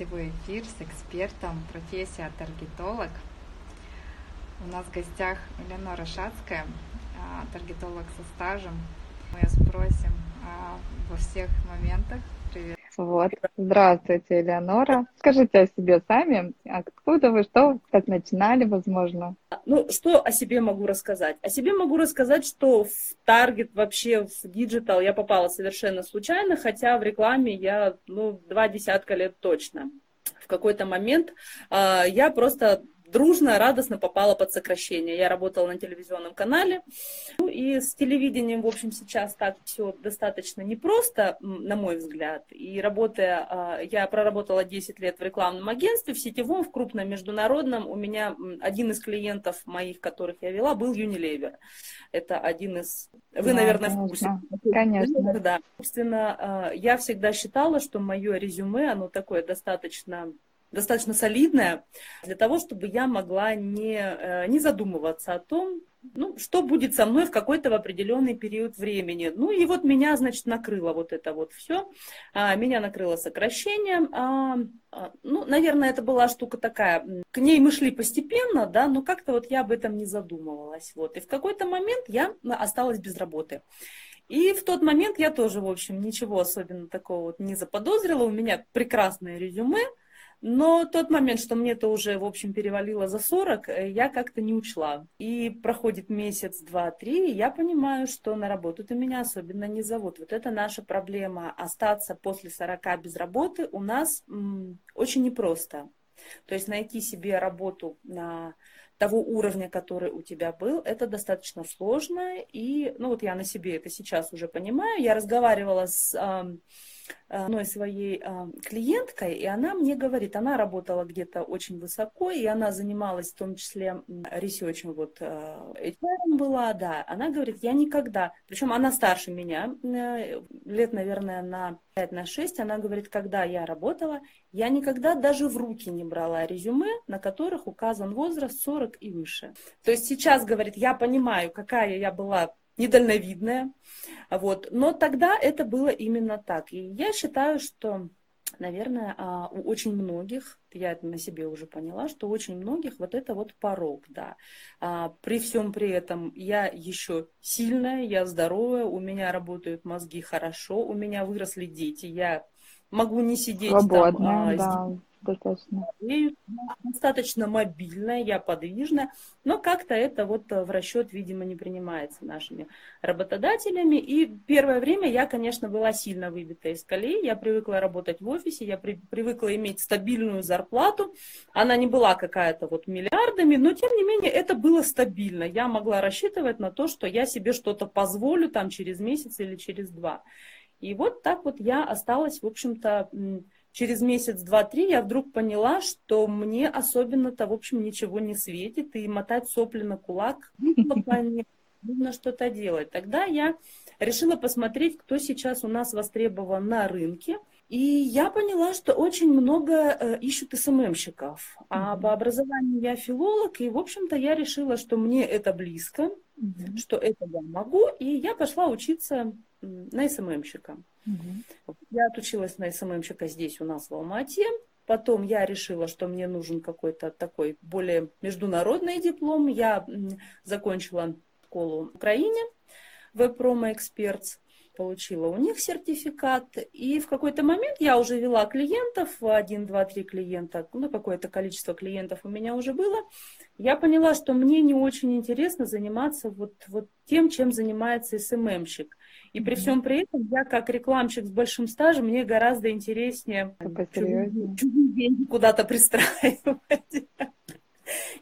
гостевой эфир с экспертом профессия таргетолог. У нас в гостях Элеонора Шацкая, а, таргетолог со стажем. Мы спросим а, во всех моментах. Вот. Здравствуйте, Элеонора. Скажите о себе сами. Откуда вы, что, как начинали, возможно? Ну, что о себе могу рассказать? О себе могу рассказать, что в Target, вообще в digital я попала совершенно случайно, хотя в рекламе я, ну, два десятка лет точно. В какой-то момент э, я просто дружно, радостно попала под сокращение. Я работала на телевизионном канале, ну и с телевидением, в общем, сейчас так все достаточно непросто, на мой взгляд. И работая, а, я проработала 10 лет в рекламном агентстве, в сетевом, в крупном международном. У меня один из клиентов моих, которых я вела, был Unilever. Это один из... Вы, да, наверное, конечно. в курсе. Конечно. Да. Собственно, а, я всегда считала, что мое резюме, оно такое достаточно достаточно солидная для того, чтобы я могла не, э, не задумываться о том, ну, что будет со мной в какой-то определенный период времени. Ну и вот меня, значит, накрыло вот это вот все. А, меня накрыло сокращением. А, а, ну, наверное, это была штука такая. К ней мы шли постепенно, да, но как-то вот я об этом не задумывалась. Вот. И в какой-то момент я осталась без работы. И в тот момент я тоже, в общем, ничего особенно такого вот не заподозрила. У меня прекрасное резюме, но тот момент, что мне-то уже, в общем, перевалило за 40, э, я как-то не учла. И проходит месяц, два, три, и я понимаю, что на работу-то меня особенно не зовут. Вот это наша проблема. Остаться после 40 без работы у нас м, очень непросто. То есть найти себе работу на того уровня, который у тебя был, это достаточно сложно. И, ну вот я на себе это сейчас уже понимаю. Я разговаривала с одной своей а, клиенткой, и она мне говорит, она работала где-то очень высоко, и она занималась в том числе ресерчем, вот а, HR была, да, она говорит, я никогда, причем она старше меня, э, лет, наверное, на 5 на 6, она говорит, когда я работала, я никогда даже в руки не брала резюме, на которых указан возраст 40 и выше. То есть сейчас, говорит, я понимаю, какая я была недальновидная. Вот. Но тогда это было именно так. И я считаю, что, наверное, а, у очень многих, я это на себе уже поняла, что у очень многих вот это вот порог, да. А, при всем при этом я еще сильная, я здоровая, у меня работают мозги хорошо, у меня выросли дети, я могу не сидеть Свободная, там, да достаточно. Достаточно мобильная, я подвижная, но как-то это вот э, в расчет, видимо, не принимается нашими работодателями. И первое время я, конечно, была сильно выбита из колеи. Я привыкла работать в офисе, я при, привыкла иметь стабильную зарплату. Она не была какая-то вот миллиардами, но тем не менее это было стабильно. Я могла рассчитывать на то, что я себе что-то позволю там через месяц или через два. И вот так вот я осталась, в общем-то, через месяц, два, три я вдруг поняла, что мне особенно-то, в общем, ничего не светит, и мотать сопли на кулак нужно что-то делать. Тогда я решила посмотреть, кто сейчас у нас востребован на рынке. И я поняла, что очень много э, ищут СММщиков. А по образованию я филолог, и, в общем-то, я решила, что мне это близко, mm-hmm. что это я могу, и я пошла учиться на СММщика. Угу. Я отучилась на СММщика здесь у нас в Алмате. Потом я решила, что мне нужен какой-то такой более международный диплом. Я закончила школу в Украине, Experts получила у них сертификат. И в какой-то момент я уже вела клиентов, один, два, три клиента, ну, какое-то количество клиентов у меня уже было. Я поняла, что мне не очень интересно заниматься вот, вот тем, чем занимается СММщик. И при всем при этом я как рекламщик с большим стажем, мне гораздо интереснее чужие деньги куда-то пристраивать.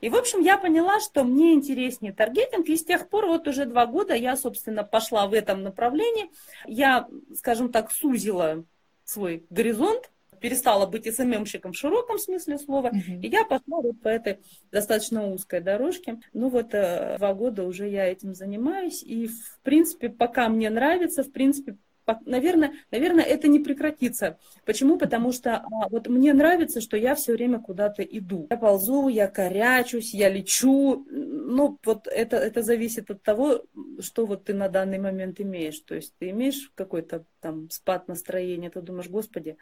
И, в общем, я поняла, что мне интереснее таргетинг, и с тех пор вот уже два года я, собственно, пошла в этом направлении. Я, скажем так, сузила свой горизонт, перестала быть СММщиком в широком смысле слова, mm-hmm. и я пошла вот по этой достаточно узкой дорожке. Ну вот э, два года уже я этим занимаюсь, и в принципе, пока мне нравится, в принципе, наверное, наверное, это не прекратится. Почему? Потому что а, вот мне нравится, что я все время куда-то иду. Я ползу, я корячусь, я лечу. Ну, вот это, это зависит от того, что вот ты на данный момент имеешь. То есть ты имеешь какой-то там спад настроения, ты думаешь, господи,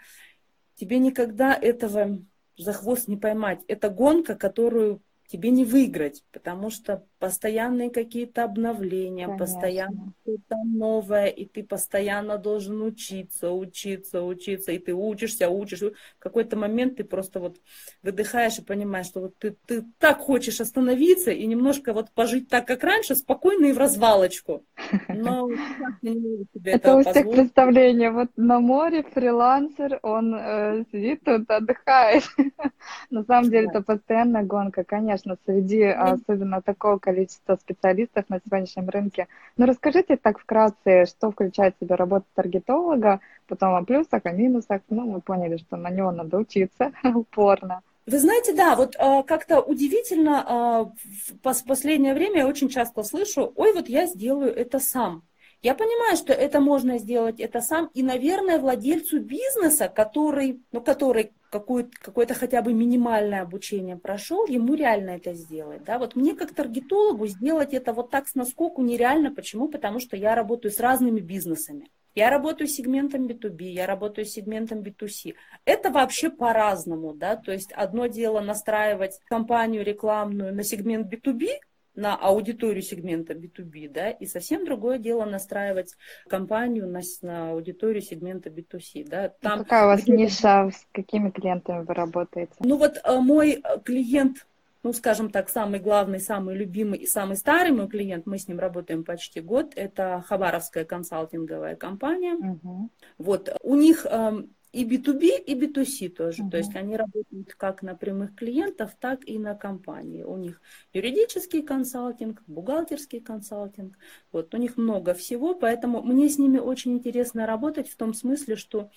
тебе никогда этого за хвост не поймать. Это гонка, которую тебе не выиграть, потому что постоянные какие-то обновления, Конечно. постоянно что-то новое, и ты постоянно должен учиться, учиться, учиться, и ты учишься, учишь. В какой-то момент ты просто вот выдыхаешь и понимаешь, что вот ты, ты так хочешь остановиться и немножко вот пожить так, как раньше, спокойно и в развалочку. Но это у всех представление. Вот на море фрилансер, он э, сидит тут, отдыхает. На самом деле это постоянная гонка, конечно, среди особенно такого количества специалистов на сегодняшнем рынке. Но расскажите так вкратце, что включает в себя работа таргетолога, потом о плюсах, о минусах. Ну, мы поняли, что на него надо учиться упорно. Вы знаете, да, вот э, как-то удивительно, э, в последнее время я очень часто слышу, ой, вот я сделаю это сам. Я понимаю, что это можно сделать это сам, и, наверное, владельцу бизнеса, который, ну, который какое-то, какое-то хотя бы минимальное обучение прошел, ему реально это сделать. Да? Вот мне как таргетологу сделать это вот так с наскоку нереально. Почему? Потому что я работаю с разными бизнесами. Я работаю с сегментом B2B, я работаю с сегментом B2C. Это вообще по-разному, да, то есть одно дело настраивать компанию рекламную на сегмент B2B, на аудиторию сегмента B2B, да, и совсем другое дело настраивать компанию на, на аудиторию сегмента B2C, да. Ну, Там, Какая у вас где ниша, с какими клиентами вы работаете? Ну вот э, мой э, клиент, ну скажем так, самый главный, самый любимый и самый старый мой клиент, мы с ним работаем почти год, это Хабаровская консалтинговая компания. Угу. Вот у них эм, и B2B, и B2C тоже. Uh-huh. То есть они работают как на прямых клиентов, так и на компании. У них юридический консалтинг, бухгалтерский консалтинг. Вот, у них много всего, поэтому мне с ними очень интересно работать в том смысле, что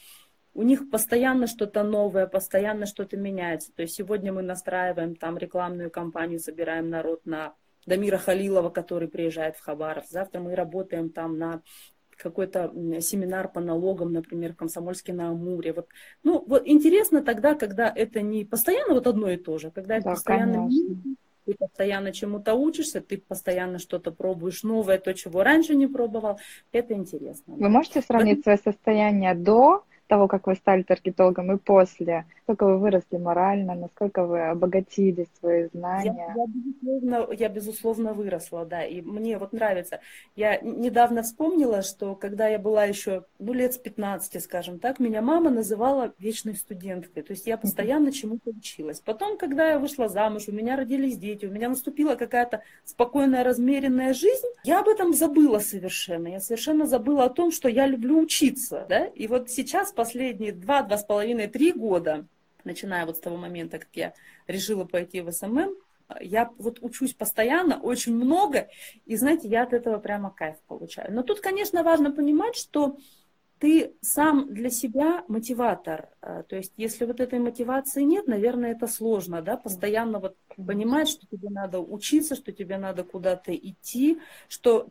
у них постоянно что-то новое, постоянно что-то меняется. То есть сегодня мы настраиваем там рекламную кампанию, собираем народ на Дамира Халилова, который приезжает в Хабаров. Завтра мы работаем там на какой-то семинар по налогам, например, в Комсомольске на Амуре. Вот. Ну, вот интересно тогда, когда это не постоянно вот одно и то же, когда да, это постоянно конечно. ты постоянно чему-то учишься, ты постоянно что-то пробуешь новое, то, чего раньше не пробовал, это интересно. Вы можете сравнить свое состояние до того, как вы стали таргетологом, и после? Насколько вы выросли морально, насколько вы обогатили свои знания? Я, я, безусловно, я, безусловно, выросла, да, и мне вот нравится. Я недавно вспомнила, что когда я была еще, ну, лет с 15, скажем так, меня мама называла вечной студенткой, то есть я постоянно чему-то училась. Потом, когда я вышла замуж, у меня родились дети, у меня наступила какая-то спокойная, размеренная жизнь, я об этом забыла совершенно. Я совершенно забыла о том, что я люблю учиться, да, и вот сейчас последние два, два с половиной, три года, начиная вот с того момента, как я решила пойти в SMM, я вот учусь постоянно, очень много, и, знаете, я от этого прямо кайф получаю. Но тут, конечно, важно понимать, что ты сам для себя мотиватор. А, то есть, если вот этой мотивации нет, наверное, это сложно, да, постоянно вот понимать, что тебе надо учиться, что тебе надо куда-то идти, что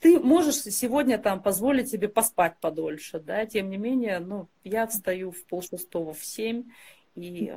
ты можешь сегодня там позволить себе поспать подольше, да, тем не менее, ну, я встаю в полшестого в семь, и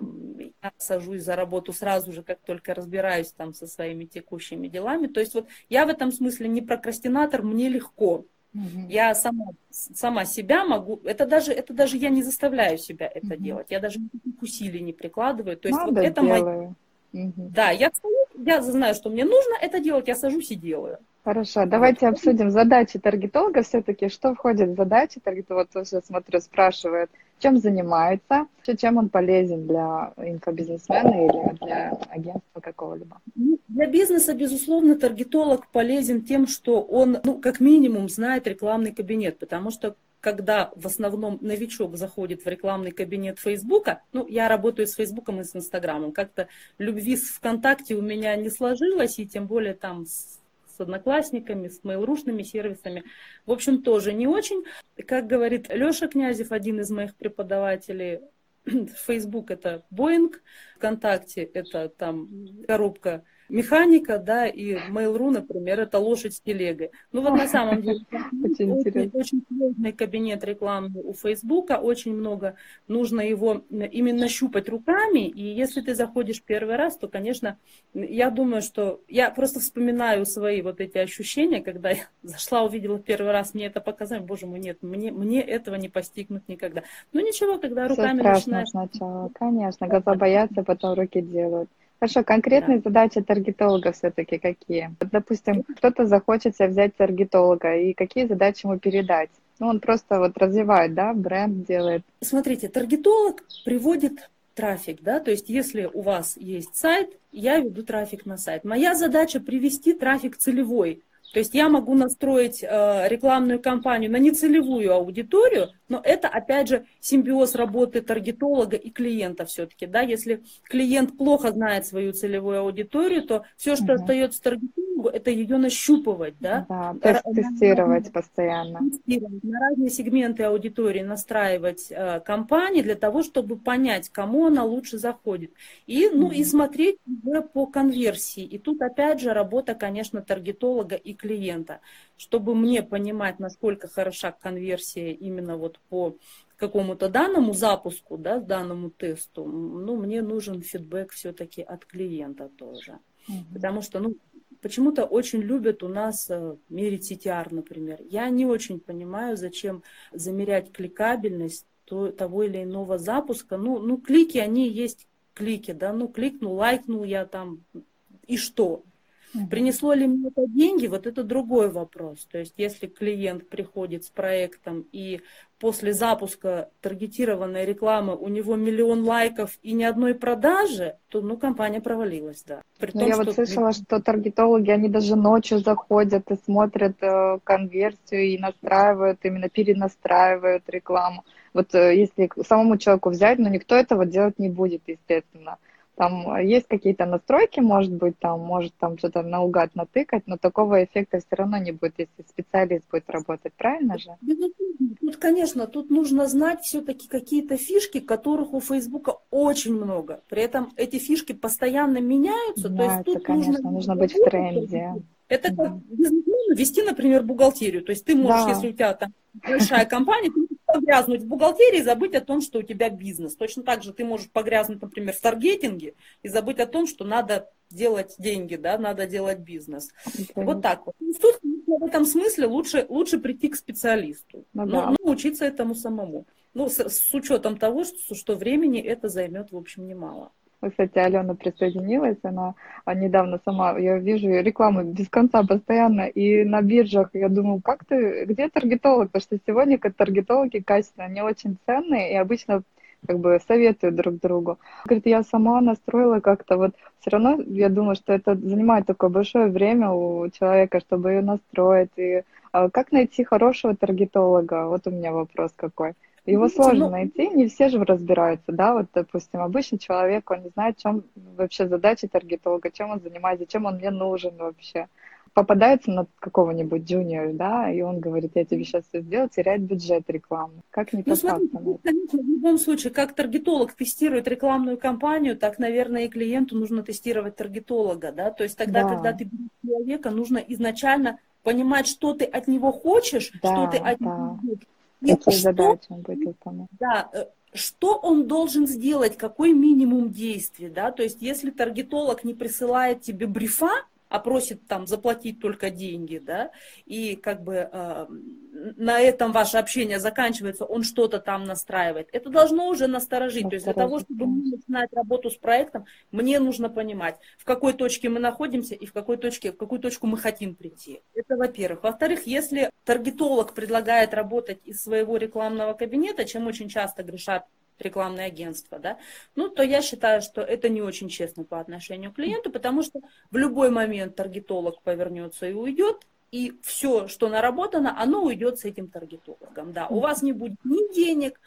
я сажусь за работу сразу же, как только разбираюсь там со своими текущими делами. То есть вот я в этом смысле не прокрастинатор, мне легко. Угу. Я сама, сама себя могу, это даже, это даже я не заставляю себя это угу. делать, я даже никаких усилий не прикладываю. То есть Надо вот это мое... Угу. Да, я, я знаю, что мне нужно это делать, я сажусь и делаю. Хорошо, давайте обсудим задачи таргетолога все-таки. Что входит в задачи таргетолога? Вот тоже смотрю, спрашивает, чем занимается, чем он полезен для инфобизнесмена или для агентства какого-либо? Ну, для бизнеса, безусловно, таргетолог полезен тем, что он, ну, как минимум, знает рекламный кабинет, потому что когда в основном новичок заходит в рекламный кабинет Фейсбука, ну, я работаю с Фейсбуком и с Инстаграмом, как-то любви с ВКонтакте у меня не сложилось, и тем более там с с одноклассниками, с mail сервисами. В общем, тоже не очень. Как говорит Леша Князев, один из моих преподавателей, Facebook это Boeing, ВКонтакте это там коробка механика, да, и Mail.ru, например, это лошадь с телегой. Ну вот на самом деле очень, очень, очень сложный кабинет рекламы у Фейсбука, очень много, нужно его именно щупать руками, и если ты заходишь первый раз, то, конечно, я думаю, что я просто вспоминаю свои вот эти ощущения, когда я зашла, увидела первый раз, мне это показали, боже мой, нет, мне, мне этого не постигнуть никогда. Ну ничего, когда руками Все начинаешь... сначала, конечно, глаза боятся, потом руки делают. Хорошо, конкретные да. задачи таргетолога все-таки какие? Вот, допустим, кто-то захочет себе взять таргетолога, и какие задачи ему передать? Ну, он просто вот развивает, да, бренд делает. Смотрите, таргетолог приводит трафик, да, то есть если у вас есть сайт, я веду трафик на сайт. Моя задача привести трафик целевой, то есть я могу настроить э, рекламную кампанию на нецелевую аудиторию, но это, опять же, симбиоз работы таргетолога и клиента все-таки. Да? Если клиент плохо знает свою целевую аудиторию, то все, что угу. остается таргетологу, это ее нащупывать. Да, да то есть тестировать на, постоянно. Тестировать, на разные сегменты аудитории настраивать э, кампании для того, чтобы понять, кому она лучше заходит. И, ну, угу. и смотреть уже по конверсии. И тут, опять же, работа, конечно, таргетолога и клиента, чтобы мне понимать, насколько хороша конверсия именно вот по какому-то данному запуску, да, данному тесту, ну, мне нужен фидбэк все-таки от клиента тоже. Угу. Потому что, ну, почему-то очень любят у нас э, мерить CTR, например. Я не очень понимаю, зачем замерять кликабельность того или иного запуска. Ну, ну, клики, они есть клики, да, ну, кликнул, лайкнул я там, и что? Принесло ли мне это деньги, вот это другой вопрос. То есть если клиент приходит с проектом и после запуска таргетированной рекламы у него миллион лайков и ни одной продажи, то ну, компания провалилась, да. При ну, том, я что... вот слышала, что таргетологи, они даже ночью заходят и смотрят э, конверсию и настраивают, именно перенастраивают рекламу. Вот э, если самому человеку взять, но никто этого делать не будет, естественно. Там есть какие-то настройки, может быть, там может там что-то наугад натыкать, но такого эффекта все равно не будет, если специалист будет работать, правильно же? Тут, конечно, тут нужно знать все-таки какие-то фишки, которых у Фейсбука очень много. При этом эти фишки постоянно меняются. Да, то есть тут конечно, нужно, нужно быть в тренде. Это как вести, например, бухгалтерию. То есть ты можешь, да. если у тебя там большая компания, ты погрязнуть в бухгалтерии и забыть о том, что у тебя бизнес. Точно так же ты можешь погрязнуть, например, в таргетинге и забыть о том, что надо делать деньги, да, надо делать бизнес. Okay. Вот так вот. Ну, тут в этом смысле лучше, лучше прийти к специалисту, ну, но, да. но учиться этому самому. Ну, с, с учетом того, что, что времени это займет, в общем, немало. Кстати, Алена присоединилась, она а, недавно сама, я вижу рекламу без конца постоянно, и на биржах я думаю, как ты, где таргетолог? Потому что сегодня таргетологи качественно, они очень ценные, и обычно как бы советуют друг другу. Говорит, я сама настроила как-то, вот все равно я думаю, что это занимает такое большое время у человека, чтобы ее настроить. И а, как найти хорошего таргетолога? Вот у меня вопрос какой. Его Видите, сложно ну... найти, не все же разбираются, да, вот, допустим, обычный человек, он не знает, в чем вообще задача таргетолога, чем он занимается, зачем он мне нужен вообще. Попадается на какого-нибудь джуниор, да, и он говорит, я тебе сейчас все сделаю, теряет бюджет рекламы. Как не ну, смотрите, ну, конечно, в любом случае, как таргетолог тестирует рекламную кампанию, так, наверное, и клиенту нужно тестировать таргетолога, да, то есть тогда, да. когда ты берешь человека, нужно изначально понимать, что ты от него хочешь, да, что ты от да. него Какие задачи он будет выполнять? Да, э, что он должен сделать, какой минимум действий, да, то есть если таргетолог не присылает тебе брифа, а просит там заплатить только деньги, да, и как бы э, на этом ваше общение заканчивается, он что-то там настраивает. Это должно уже насторожить. насторожить. То есть для того, чтобы начинать работу с проектом, мне нужно понимать, в какой точке мы находимся и в какой точке, в какую точку мы хотим прийти. Это во-первых. Во-вторых, если таргетолог предлагает работать из своего рекламного кабинета, чем очень часто грешат рекламное агентство, да, ну, то я считаю, что это не очень честно по отношению к клиенту, потому что в любой момент таргетолог повернется и уйдет, и все, что наработано, оно уйдет с этим таргетологом. Да. У вас не будет ни денег,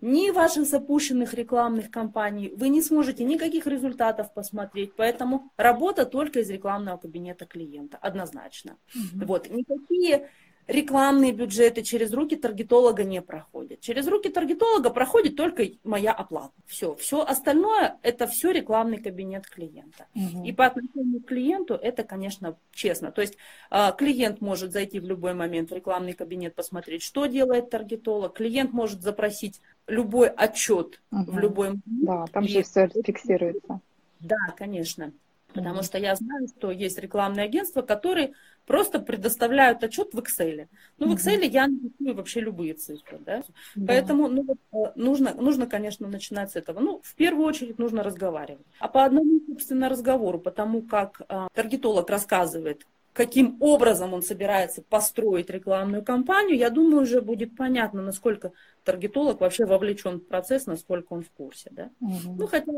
ни ваших запущенных рекламных кампаний, вы не сможете никаких результатов посмотреть, поэтому работа только из рекламного кабинета клиента, однозначно. Угу. Вот, никакие рекламные бюджеты через руки таргетолога не проходят. Через руки таргетолога проходит только моя оплата. Все. Все остальное это все рекламный кабинет клиента. Угу. И по отношению к клиенту это, конечно, честно. То есть а, клиент может зайти в любой момент в рекламный кабинет, посмотреть, что делает таргетолог. Клиент может запросить любой отчет угу. в любой момент. Да, там же все фиксируется. Да, конечно. Потому что я знаю, что есть рекламные агентства, которые просто предоставляют отчет в Excel. Ну, в Excel я напишу вообще любые цифры, да. да. Поэтому ну, э, нужно, нужно, конечно, начинать с этого. Ну, в первую очередь нужно разговаривать. А по одному, собственно, разговору, потому как а, таргетолог рассказывает, каким образом он собирается построить рекламную кампанию, я думаю, уже будет понятно, насколько таргетолог вообще вовлечен в процесс, насколько он в курсе. Да? Угу. Ну, хотя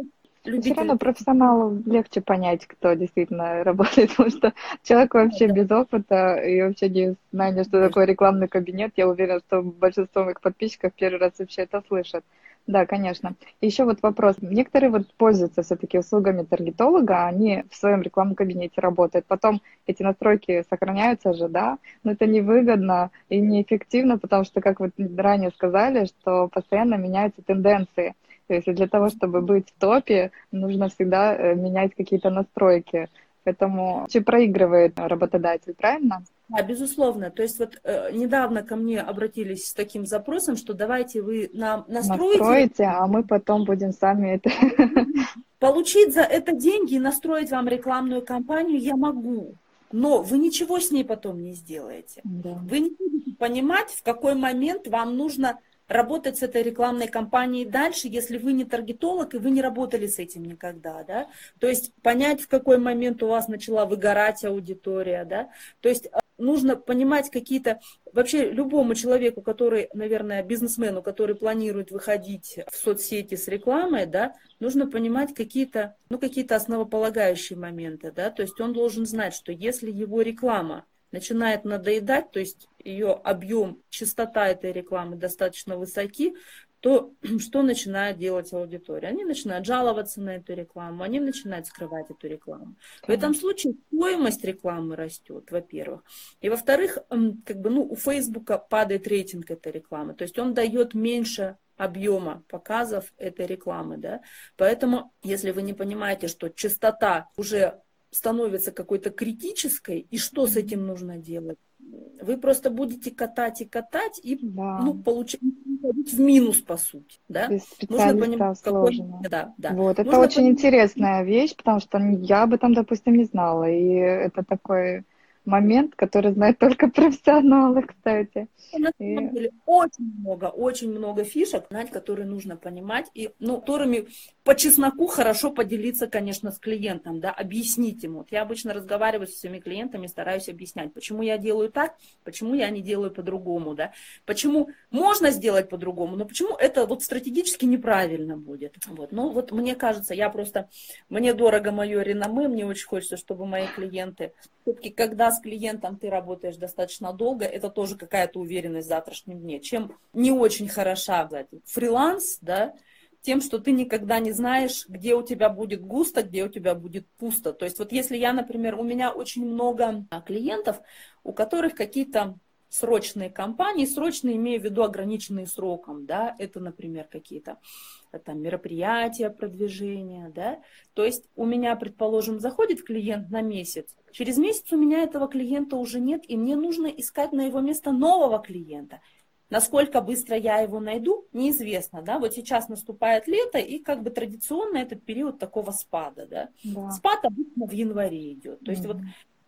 Любитель. Все равно профессионалу легче понять, кто действительно работает, потому что человек вообще да. без опыта и вообще не знания, что такое рекламный кабинет, я уверена, что большинство моих подписчиков первый раз вообще это слышат. Да, конечно. Еще вот вопрос. Некоторые вот пользуются все-таки услугами таргетолога, они в своем рекламном кабинете работают. Потом эти настройки сохраняются же, да, но это невыгодно и неэффективно, потому что, как вы ранее сказали, что постоянно меняются тенденции. То есть для того, чтобы быть в топе, нужно всегда э, менять какие-то настройки. Поэтому проигрывает работодатель, правильно? Да, безусловно. То есть вот э, недавно ко мне обратились с таким запросом, что давайте вы нам настроите... Настроите, а мы потом будем сами это... Получить за это деньги и настроить вам рекламную кампанию я могу. Но вы ничего с ней потом не сделаете. Да. Вы не будете понимать, в какой момент вам нужно работать с этой рекламной кампанией дальше, если вы не таргетолог и вы не работали с этим никогда, да, то есть понять, в какой момент у вас начала выгорать аудитория, да, то есть э, нужно понимать какие-то, вообще любому человеку, который, наверное, бизнесмену, который планирует выходить в соцсети с рекламой, да, нужно понимать какие-то, ну, какие-то основополагающие моменты, да, то есть он должен знать, что если его реклама начинает надоедать, то есть ее объем, частота этой рекламы достаточно высоки, то что начинает делать аудитория? Они начинают жаловаться на эту рекламу, они начинают скрывать эту рекламу. В этом случае стоимость рекламы растет, во-первых. И во-вторых, как бы, ну, у Фейсбука падает рейтинг этой рекламы, то есть он дает меньше объема показов этой рекламы, да. Поэтому, если вы не понимаете, что частота уже становится какой-то критической, и что с этим нужно делать? Вы просто будете катать и катать, и да. ну, получать в минус, по сути. Да? Нужно понимать, какой... да, да. Вот, это нужно очень понимать... интересная вещь, потому что я об этом, допустим, не знала. И это такой момент, который знают только профессионалы, кстати. На самом деле очень много, очень много фишек, знать, которые нужно понимать, и ну, которыми по чесноку хорошо поделиться, конечно, с клиентом, да, объяснить ему. Вот я обычно разговариваю со своими клиентами, стараюсь объяснять, почему я делаю так, почему я не делаю по-другому, да, почему можно сделать по-другому, но почему это вот стратегически неправильно будет. Вот. Ну вот мне кажется, я просто, мне дорого мое реноме, мне очень хочется, чтобы мои клиенты, все-таки когда с клиентом ты работаешь достаточно долго, это тоже какая-то уверенность в завтрашнем дне. Чем не очень хороша кстати, фриланс, да, тем, что ты никогда не знаешь, где у тебя будет густо, где у тебя будет пусто. То есть вот если я, например, у меня очень много клиентов, у которых какие-то срочные компании, срочные имею в виду ограниченные сроком, да, это, например, какие-то там мероприятия, продвижения, да, то есть у меня, предположим, заходит клиент на месяц, через месяц у меня этого клиента уже нет, и мне нужно искать на его место нового клиента. Насколько быстро я его найду, неизвестно, да, вот сейчас наступает лето, и как бы традиционно этот период такого спада, да, да. спад обычно в январе идет, то есть mm-hmm.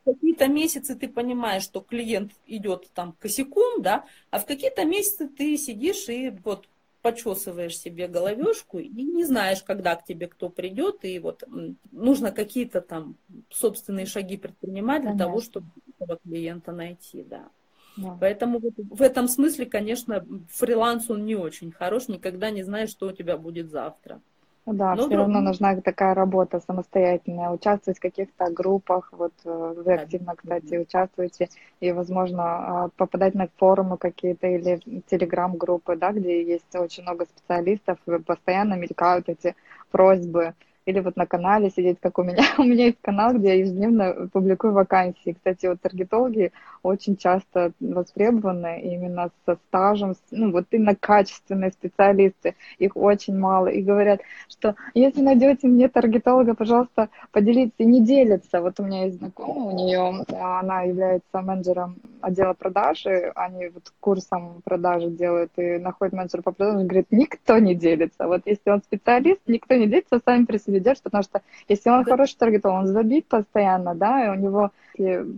вот какие-то месяцы ты понимаешь, что клиент идет там косяком, да, а в какие-то месяцы ты сидишь и вот почесываешь себе головешку и не знаешь, когда к тебе кто придет, и вот нужно какие-то там собственные шаги предпринимать для Понятно. того, чтобы этого клиента найти, да. Да. Поэтому вот в этом смысле, конечно, фриланс он не очень хорош, никогда не знаешь, что у тебя будет завтра. Да, ну, все равно нужна такая работа самостоятельная, участвовать в каких-то группах, вот э, вы активно, кстати, участвуете, и, возможно, а, попадать на форумы какие-то или телеграм-группы, да, где есть очень много специалистов, постоянно мелькают эти просьбы или вот на канале сидеть, как у меня. У меня есть канал, где я ежедневно публикую вакансии. Кстати, вот таргетологи очень часто востребованы именно со стажем, ну вот именно качественные специалисты, их очень мало. И говорят, что если найдете мне таргетолога, пожалуйста, поделитесь и не делятся. Вот у меня есть знакомая, у нее, она является менеджером отдела продажи, они вот курсом продажи делают и находят менеджера по продажам, говорит, никто не делится. Вот если он специалист, никто не делится, сами при себе держит, потому что если он хороший таргетолог, он забит постоянно, да, и у него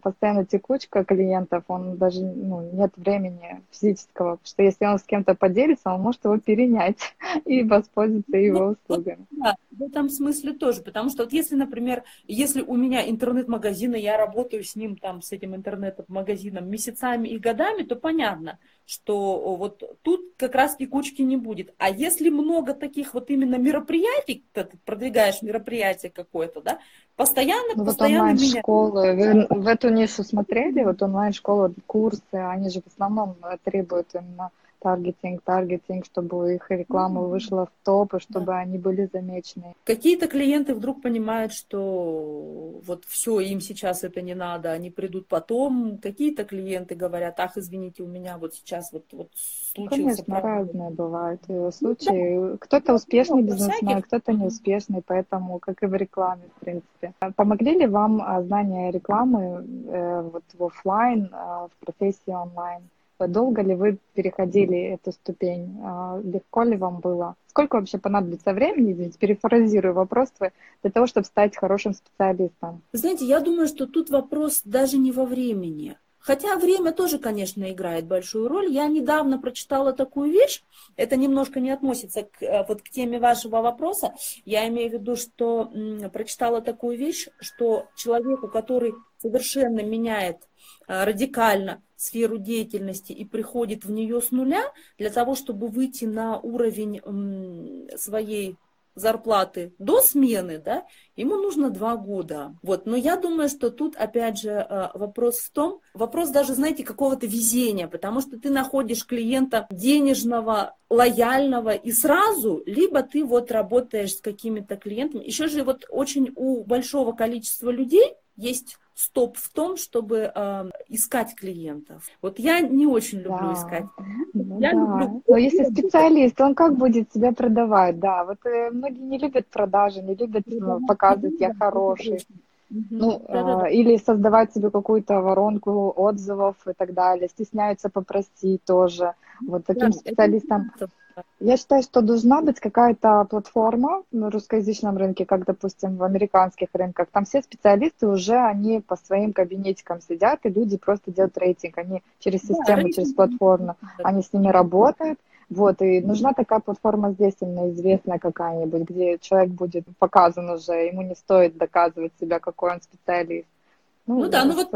постоянно текучка клиентов, он даже ну, нет времени физического, что если он с кем-то поделится, он может его перенять и воспользоваться его ну, услугами. Да, в этом смысле тоже, потому что вот если, например, если у меня интернет-магазин, и я работаю с ним, там, с этим интернет-магазином месяцами и годами, то понятно, что вот тут как раз текучки не будет. А если много таких вот именно мероприятий, ты продвигаешь мероприятие какое-то, да, постоянно, ну, постоянно вот онлайн-школы, вы в эту нишу смотрели, вот онлайн-школы, курсы, они же в основном требуют именно таргетинг, таргетинг, чтобы их реклама вышла в топ, и чтобы да. они были замечены. Какие-то клиенты вдруг понимают, что вот все, им сейчас это не надо, они придут потом. Какие-то клиенты говорят, ах, извините, у меня вот сейчас вот, вот случился... Конечно, разные бывают э, случаи. Да. Кто-то успешный бизнесмен, кто-то неуспешный, поэтому, как и в рекламе, в принципе. Помогли ли вам а, знания рекламы э, вот в офлайн, а, в профессии онлайн? Долго ли вы переходили эту ступень? А, легко ли вам было? Сколько вообще понадобится времени, здесь перефразирую вопрос твой, для того, чтобы стать хорошим специалистом? Знаете, я думаю, что тут вопрос даже не во времени. Хотя время тоже, конечно, играет большую роль. Я недавно прочитала такую вещь, это немножко не относится к, э, вот, к теме вашего вопроса. Я имею в виду, что м, прочитала такую вещь, что человеку, который совершенно меняет радикально сферу деятельности и приходит в нее с нуля, для того, чтобы выйти на уровень своей зарплаты до смены, да, ему нужно два года. Вот. Но я думаю, что тут, опять же, а, вопрос в том, вопрос даже, знаете, какого-то везения, потому что ты находишь клиента денежного, лояльного и сразу, либо ты вот работаешь с какими-то клиентами. Еще же вот очень у большого количества людей есть стоп в том, чтобы э, искать клиентов. Вот я не очень люблю да. искать. Ну, я да. люблю... Но если специалист, он как будет себя продавать? Да, вот э, многие не любят продажи, не любят да, показывать, я хороший. Ну, да, э, или создавать себе какую-то воронку отзывов и так далее, стесняются попросить тоже. Вот таким да, специалистам. Это я считаю, что должна быть какая-то платформа на русскоязычном рынке, как, допустим, в американских рынках. Там все специалисты уже, они по своим кабинетикам сидят, и люди просто делают рейтинг. Они через систему, через платформу, они с ними работают. Вот, и нужна такая платформа здесь, именно известная какая-нибудь, где человек будет показан уже, ему не стоит доказывать себя, какой он специалист. Ну, ну да, ну вот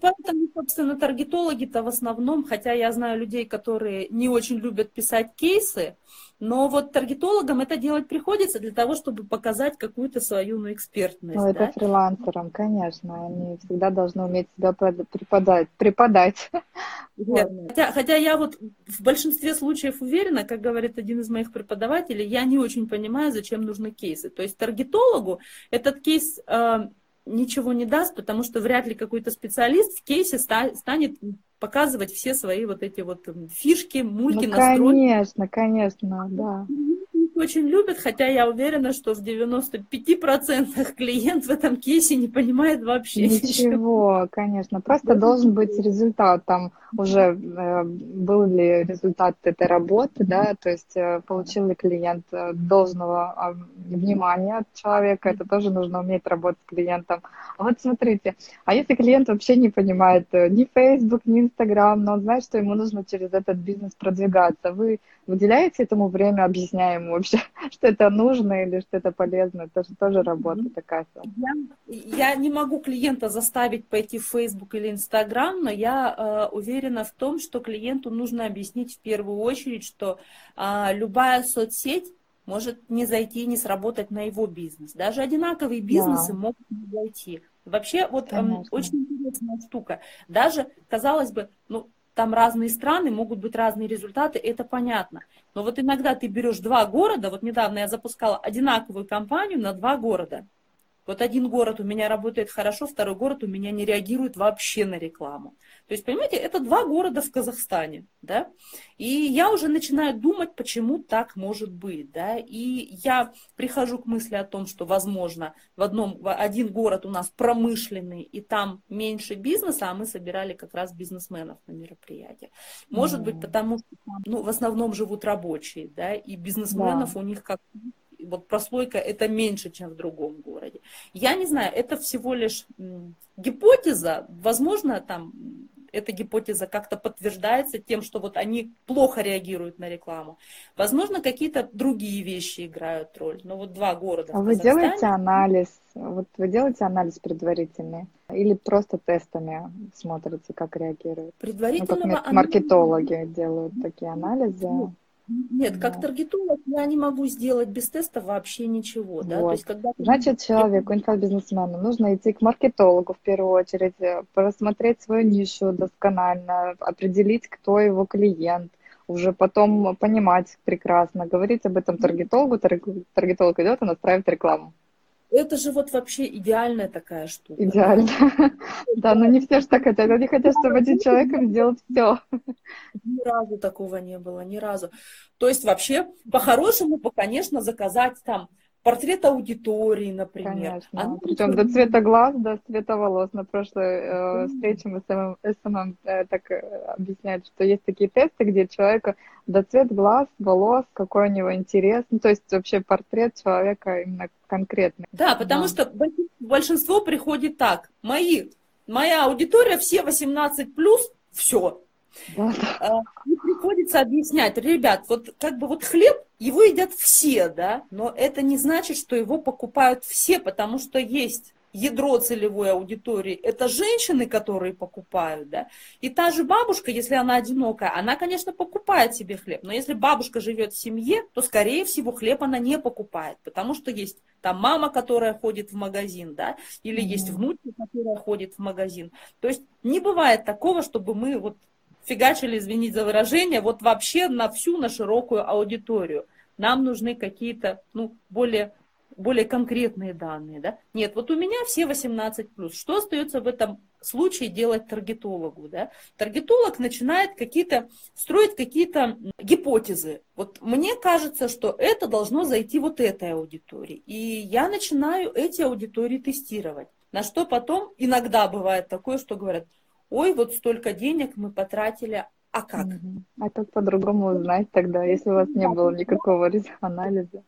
поэтому, собственно, таргетологи-то в основном, хотя я знаю людей, которые не очень любят писать кейсы, но вот таргетологам это делать приходится для того, чтобы показать какую-то свою ну, экспертность. Ну, это да? фрилансерам, конечно, они всегда должны уметь себя преподать. преподать. Хотя, хотя я вот в большинстве случаев уверена, как говорит один из моих преподавателей, я не очень понимаю, зачем нужны кейсы. То есть таргетологу этот кейс э, ничего не даст, потому что вряд ли какой-то специалист в кейсе ста- станет показывать все свои вот эти вот фишки, мульки, ну, настройки. Конечно, конечно, да очень любят, хотя я уверена, что в 95% клиент в этом кейсе не понимает вообще ничего. Ничего, конечно. Просто должен быть результат. Там уже э, был ли результат этой работы, да, то есть э, получил ли клиент э, должного э, внимания от человека. Это тоже нужно уметь работать с клиентом. А вот смотрите, а если клиент вообще не понимает э, ни Facebook, ни Instagram, но он знает, что ему нужно через этот бизнес продвигаться, вы выделяете этому время, объясняя ему вообще, что это нужно или что это полезно. Это же тоже работа такая. Я, я не могу клиента заставить пойти в Facebook или Instagram, но я э, уверена в том, что клиенту нужно объяснить в первую очередь, что э, любая соцсеть может не зайти, не сработать на его бизнес. Даже одинаковые бизнесы да. могут не зайти. Вообще, вот эм, очень интересная штука. Даже, казалось бы, ну, там разные страны, могут быть разные результаты, это понятно. Но вот иногда ты берешь два города, вот недавно я запускала одинаковую кампанию на два города. Вот один город у меня работает хорошо, второй город у меня не реагирует вообще на рекламу. То есть, понимаете, это два города в Казахстане, да, и я уже начинаю думать, почему так может быть, да, и я прихожу к мысли о том, что, возможно, в одном, один город у нас промышленный, и там меньше бизнеса, а мы собирали как раз бизнесменов на мероприятие. Может mm. быть, потому что там, ну, в основном живут рабочие, да, и бизнесменов да. у них как вот прослойка это меньше, чем в другом городе. Я не знаю, это всего лишь гипотеза, возможно, там эта гипотеза как-то подтверждается тем, что вот они плохо реагируют на рекламу. Возможно, какие-то другие вещи играют роль. Но вот два города. А вы делаете анализ? Вот вы делаете анализ предварительный? Или просто тестами смотрите, как реагируют? Предварительного ну, как маркетологи делают такие анализы. Нет, как таргетолог я не могу сделать без теста вообще ничего. Да? Вот. То есть, когда... Значит, человеку, инфобизнесмену, нужно идти к маркетологу в первую очередь, э, просмотреть свою нишу досконально, определить, кто его клиент, уже потом понимать прекрасно, говорить об этом таргетологу, таргетолог идет и настраивает рекламу. Это же вот вообще идеальная такая штука. Идеально. Да, но не все же так хотят. Они хотят, чтобы один человек сделал все. Ни разу такого не было, ни разу. То есть вообще, по-хорошему, конечно, заказать там портрет аудитории, например. Конечно. Она... Причем до цвета глаз, до цвета волос. На прошлой э, встрече мы с SMM, SMM э, так э, объясняют, что есть такие тесты, где человека до цвет глаз, волос, какой у него интерес. Ну, то есть вообще портрет человека именно конкретный. Да, потому да. что большинство приходит так. Мои, моя аудитория все 18 плюс, все, да. А, и приходится объяснять, ребят, вот как бы вот хлеб, его едят все, да, но это не значит, что его покупают все, потому что есть ядро целевой аудитории, это женщины, которые покупают, да, и та же бабушка, если она одинокая, она, конечно, покупает себе хлеб, но если бабушка живет в семье, то, скорее всего, хлеб она не покупает, потому что есть там мама, которая ходит в магазин, да, или mm-hmm. есть внучка, которая ходит в магазин. То есть не бывает такого, чтобы мы вот фигачили, извините за выражение, вот вообще на всю, на широкую аудиторию. Нам нужны какие-то, ну, более, более конкретные данные, да. Нет, вот у меня все 18+. Что остается в этом случае делать таргетологу, да? Таргетолог начинает какие-то, строить какие-то гипотезы. Вот мне кажется, что это должно зайти вот этой аудитории. И я начинаю эти аудитории тестировать. На что потом иногда бывает такое, что говорят, ой, вот столько денег мы потратили, а как? А как по-другому узнать тогда, если у вас не было никакого анализа?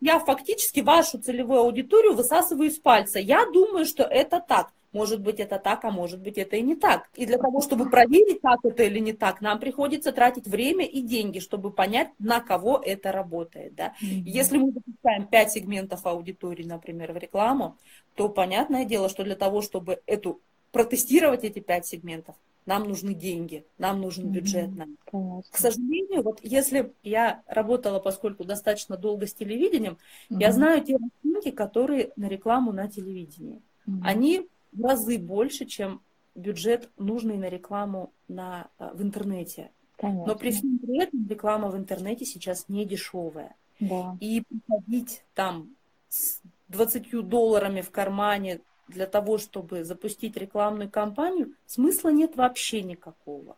Я фактически вашу целевую аудиторию высасываю из пальца. Я думаю, что это так. Может быть, это так, а может быть, это и не так. И для того, чтобы проверить, так это или не так, нам приходится тратить время и деньги, чтобы понять, на кого это работает. Да? Mm-hmm. Если мы запускаем 5 сегментов аудитории, например, в рекламу, то понятное дело, что для того, чтобы эту протестировать эти пять сегментов, нам нужны деньги, нам нужен бюджет. Нам. К сожалению, вот если я работала, поскольку достаточно долго с телевидением, mm-hmm. я знаю те расценки, которые на рекламу на телевидении. Mm-hmm. Они в разы больше, чем бюджет, нужный на рекламу на, э, в интернете. Конечно. Но при всем при этом реклама в интернете сейчас не дешевая. Да. И приходить там с 20 долларами в кармане для того, чтобы запустить рекламную кампанию, смысла нет вообще никакого.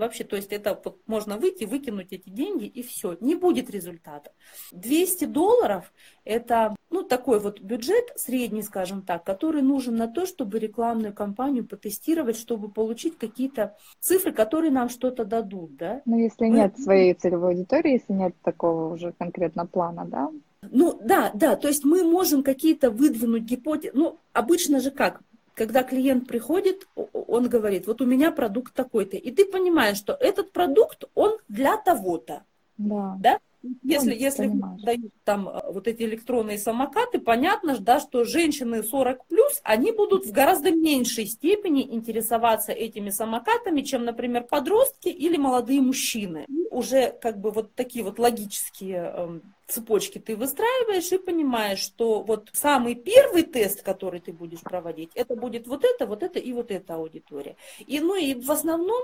Вообще, то есть это вот можно выйти, выкинуть эти деньги и все, не будет результата. 200 долларов это ну, такой вот бюджет средний, скажем так, который нужен на то, чтобы рекламную кампанию потестировать, чтобы получить какие-то цифры, которые нам что-то дадут. Да? Ну, если Мы... нет своей целевой аудитории, если нет такого уже конкретно плана, да, ну, да, да, то есть мы можем какие-то выдвинуть гипотезы. Ну, обычно же как? Когда клиент приходит, он говорит, вот у меня продукт такой-то. И ты понимаешь, что этот продукт, он для того-то. Да. да? Если, если дают там э, вот эти электронные самокаты, понятно, да, что женщины 40 плюс, они будут в гораздо меньшей степени интересоваться этими самокатами, чем, например, подростки или молодые мужчины. Уже как бы вот такие вот логические эм, цепочки ты выстраиваешь и понимаешь, что вот самый первый тест, который ты будешь проводить, это будет вот это, вот это и вот эта аудитория. И ну и в основном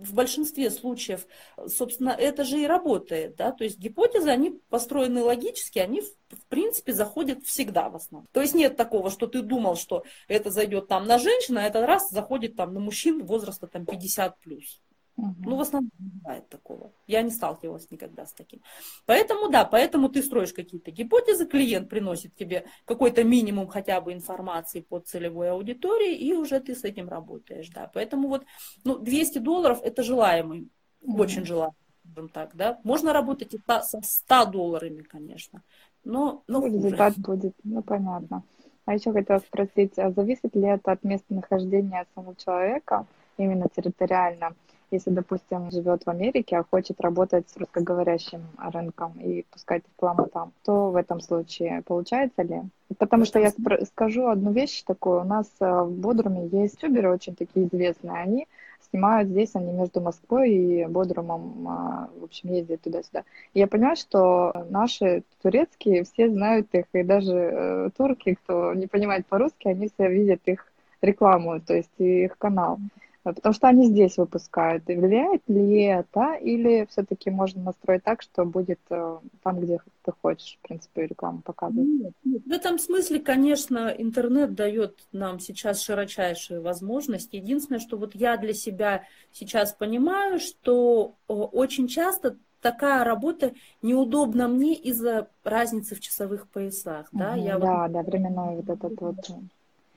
в большинстве случаев, собственно, это же и работает, да, то есть гипотезы, они построены логически, они в принципе заходят всегда в основном. То есть нет такого, что ты думал, что это зайдет там на женщин, а этот раз заходит там на мужчин возраста там 50 плюс. Угу. Ну, в основном не бывает такого. Я не сталкивалась никогда с таким. Поэтому, да, поэтому ты строишь какие-то гипотезы, клиент приносит тебе какой-то минимум хотя бы информации по целевой аудитории, и уже ты с этим работаешь, да. Поэтому вот, ну, 200 долларов это желаемый, угу. очень желаемый, скажем так, да. Можно работать и со 100 долларами, конечно, но, но ну, результат будет, ну, понятно. А еще хотела спросить, а зависит ли это от местонахождения самого человека, именно территориально? Если, допустим, живет в Америке, а хочет работать с русскоговорящим рынком и пускать рекламу там, то в этом случае получается ли? Потому что я скажу одну вещь такую. У нас э, в Бодруме есть ютуберы очень такие известные. Они снимают здесь, они между Москвой и Бодрумом, а, в общем, ездят туда-сюда. И я понимаю, что наши турецкие, все знают их, и даже э, турки, кто не понимает по-русски, они все видят их рекламу, то есть их канал. А, потому что они здесь выпускают. И влияет ли это, или все-таки можно настроить так, что будет э, там, где ты хочешь, в принципе, рекламу показывать? Нет, нет. В этом смысле, конечно, интернет дает нам сейчас широчайшие возможности. Единственное, что вот я для себя сейчас понимаю, что очень часто такая работа неудобна мне из-за разницы в часовых поясах. Да, угу, я да, вот, да, временной вот этот вот.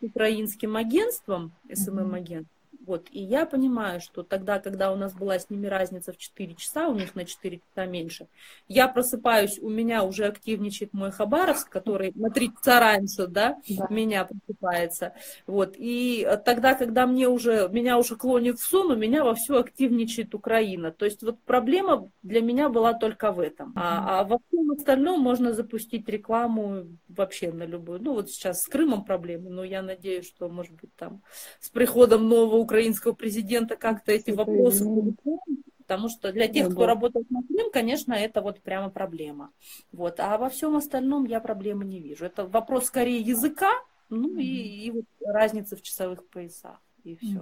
Украинским агентством, SMM-агент, вот. И я понимаю, что тогда, когда у нас была с ними разница в 4 часа, у них на 4 часа меньше, я просыпаюсь, у меня уже активничает мой Хабаровск, который на 3 часа раньше, да, да. меня просыпается. Вот. И тогда, когда мне уже, меня уже клонит в сон, у меня вовсю активничает Украина. То есть вот проблема для меня была только в этом. А, а во всем остальном можно запустить рекламу вообще на любую. Ну вот сейчас с Крымом проблемы, но я надеюсь, что, может быть, там с приходом нового украинского президента как-то эти вопросы потому что для тех, кто работает на Крым, конечно, это вот прямо проблема. Вот. А во всем остальном я проблемы не вижу. Это вопрос скорее языка, ну и, и вот разницы в часовых поясах, и все.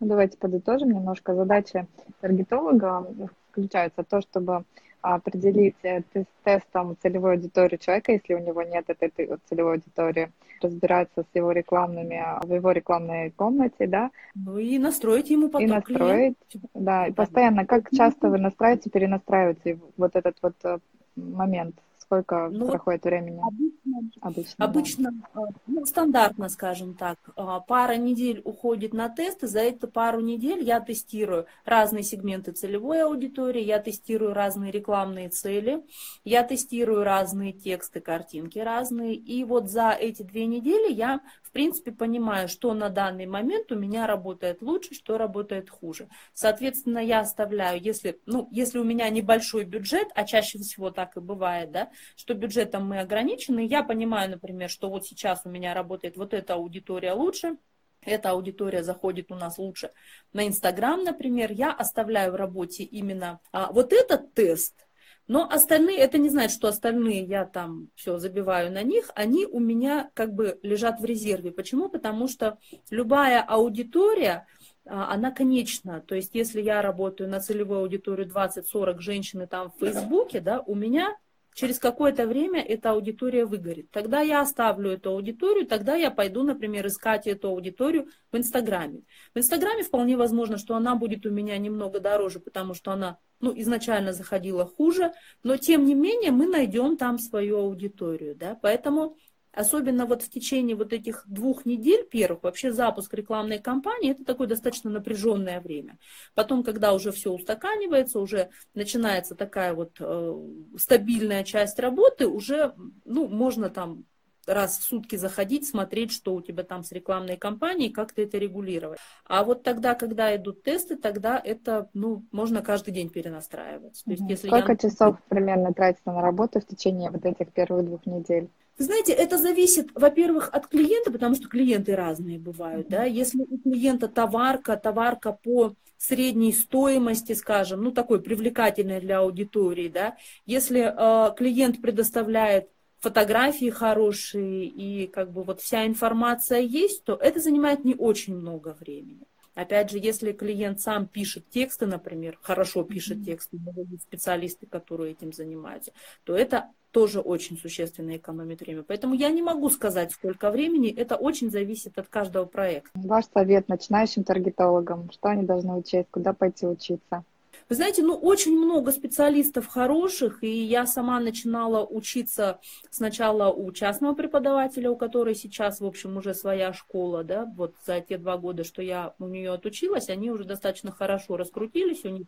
Ну, давайте подытожим немножко. Задача таргетолога включается то, чтобы определить э, тестом целевой аудитории человека, если у него нет этой, этой целевой аудитории, разбираться с его рекламными, в его рекламной комнате, да. Ну и настроить ему потом И настроить, клиент. да, и постоянно, как часто вы настраиваете, перенастраиваете вот этот вот э, момент Сколько ну, проходит времени? Обычно, обычно, обычно да. ну, стандартно, скажем так, а, пара недель уходит на тесты. За эту пару недель я тестирую разные сегменты целевой аудитории, я тестирую разные рекламные цели, я тестирую разные тексты, картинки разные. И вот за эти две недели я принципе, понимаю, что на данный момент у меня работает лучше, что работает хуже. Соответственно, я оставляю, если, ну, если у меня небольшой бюджет, а чаще всего так и бывает, да, что бюджетом мы ограничены, я понимаю, например, что вот сейчас у меня работает вот эта аудитория лучше, эта аудитория заходит у нас лучше на Инстаграм, например, я оставляю в работе именно а, вот этот тест, но остальные, это не значит, что остальные я там все забиваю на них, они у меня как бы лежат в резерве. Почему? Потому что любая аудитория, а, она конечна. То есть, если я работаю на целевую аудиторию 20-40 женщин там в Фейсбуке, да, у меня через какое-то время эта аудитория выгорит. Тогда я оставлю эту аудиторию, тогда я пойду, например, искать эту аудиторию в Инстаграме. В Инстаграме вполне возможно, что она будет у меня немного дороже, потому что она ну, изначально заходила хуже, но тем не менее мы найдем там свою аудиторию. Да? Поэтому Особенно вот в течение вот этих двух недель первых, вообще запуск рекламной кампании, это такое достаточно напряженное время. Потом, когда уже все устаканивается, уже начинается такая вот э, стабильная часть работы, уже, ну, можно там раз в сутки заходить, смотреть, что у тебя там с рекламной кампанией, как ты это регулировать. А вот тогда, когда идут тесты, тогда это, ну, можно каждый день перенастраивать. То есть, если Сколько я... часов примерно тратится на работу в течение вот этих первых двух недель? Знаете, это зависит, во-первых, от клиента, потому что клиенты разные бывают, да. Если у клиента товарка, товарка по средней стоимости, скажем, ну такой привлекательной для аудитории, да. Если э, клиент предоставляет фотографии хорошие и как бы вот вся информация есть, то это занимает не очень много времени. Опять же, если клиент сам пишет тексты, например, хорошо пишет тексты, специалисты, которые этим занимаются, то это тоже очень существенно экономит время. Поэтому я не могу сказать, сколько времени. Это очень зависит от каждого проекта. Ваш совет начинающим таргетологам, что они должны учить, куда пойти учиться? Вы знаете, ну очень много специалистов хороших, и я сама начинала учиться сначала у частного преподавателя, у которой сейчас, в общем, уже своя школа, да, вот за те два года, что я у нее отучилась, они уже достаточно хорошо раскрутились, у них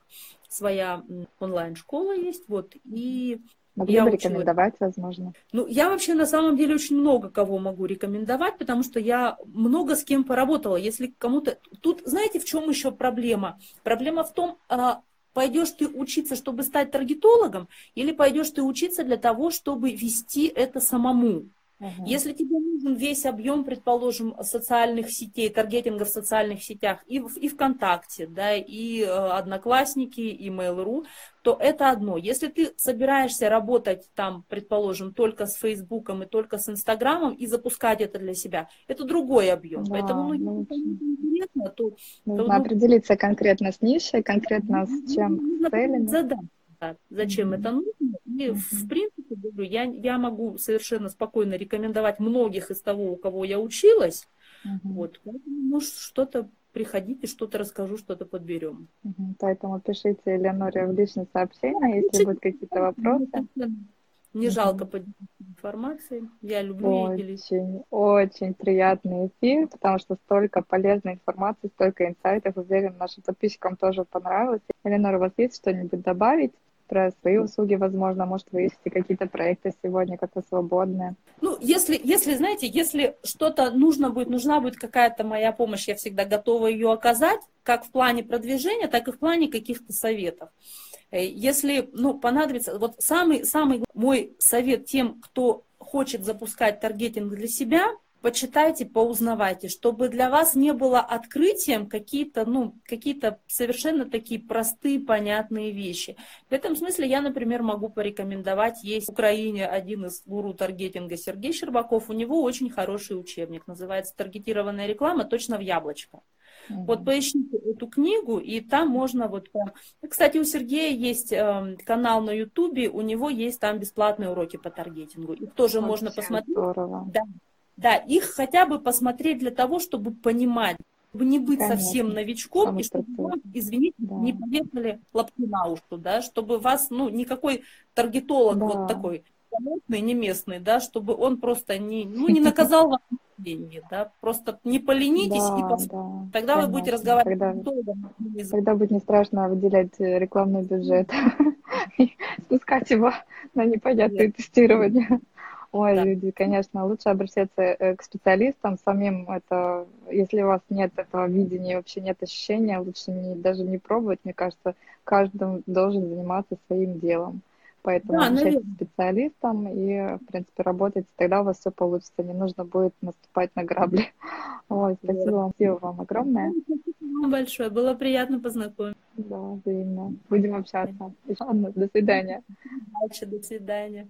своя онлайн-школа есть, вот, и Могли я бы рекомендовать, возможно? Ну, я вообще на самом деле очень много кого могу рекомендовать, потому что я много с кем поработала. Если кому-то... Тут, знаете, в чем еще проблема? Проблема в том, а, пойдешь ты учиться, чтобы стать таргетологом, или пойдешь ты учиться для того, чтобы вести это самому. Угу. Если тебе нужен весь объем, предположим, социальных сетей, таргетинга в социальных сетях, и, в, и ВКонтакте, да, и э, Одноклассники, и Mail.ru, то это одно. Если ты собираешься работать там, предположим, только с Фейсбуком и только с Инстаграмом и запускать это для себя, это другой объем. Да, Поэтому, ну, если интересно, то... Нужно то, ну, определиться конкретно с нишей, конкретно с чем, с целями. Задать, да, зачем mm-hmm. это нужно. И, mm-hmm. в принципе, говорю, я, я могу совершенно спокойно рекомендовать многих из того, у кого я училась. Mm-hmm. Вот, может, что-то приходите, что-то расскажу, что-то подберем. Угу, поэтому пишите Элеоноре в личные сообщения, если будут какие-то вопросы. Не жалко поделиться информацией. Я люблю Очень, очень приятный эфир, потому что столько полезной информации, столько инсайтов. Уверен, нашим подписчикам тоже понравилось. Эленор, у вас есть что-нибудь добавить? Про свои услуги, возможно, может, вы ищете какие-то проекты сегодня, как-то свободные. Ну, если, если, знаете, если что-то нужно будет, нужна будет какая-то моя помощь, я всегда готова ее оказать, как в плане продвижения, так и в плане каких-то советов. Э, если, ну, понадобится, вот самый, самый мой совет тем, кто хочет запускать таргетинг для себя – почитайте, поузнавайте, чтобы для вас не было открытием какие-то, ну, какие-то совершенно такие простые, понятные вещи. В этом смысле я, например, могу порекомендовать, есть в Украине один из гуру таргетинга Сергей Щербаков, у него очень хороший учебник, называется «Таргетированная реклама точно в яблочко». Mm-hmm. Вот поищите эту книгу, и там можно вот прям... Кстати, у Сергея есть э, канал на Ютубе, у него есть там бесплатные уроки по таргетингу. Их тоже Очень можно посмотреть. Здорово. Да, да, их хотя бы посмотреть для того, чтобы понимать, чтобы не быть Конечно. совсем новичком, Самый и чтобы вам, извините, да. не повесили лапки на уши, да, чтобы вас, ну, никакой таргетолог да. вот такой, местный, не местный, да, чтобы он просто не, ну, не наказал вас деньги, да, просто не поленитесь да, и пос... да, тогда конечно. вы будете разговаривать тогда, тогда будет не страшно выделять рекламный бюджет спускать его на непонятные тестирования. Ой, да. люди, конечно, лучше обращаться э, к специалистам самим. Это, если у вас нет этого видения, вообще нет ощущения, лучше не, даже не пробовать. Мне кажется, каждый должен заниматься своим делом. Поэтому да, обращайтесь к специалистам и, в принципе, работайте, тогда у вас все получится. Не нужно будет наступать на грабли. Ой, спасибо вам, спасибо вам огромное. Спасибо большое, было приятно познакомиться. Да, взаимно. Будем общаться. До свидания. Дальше, до свидания.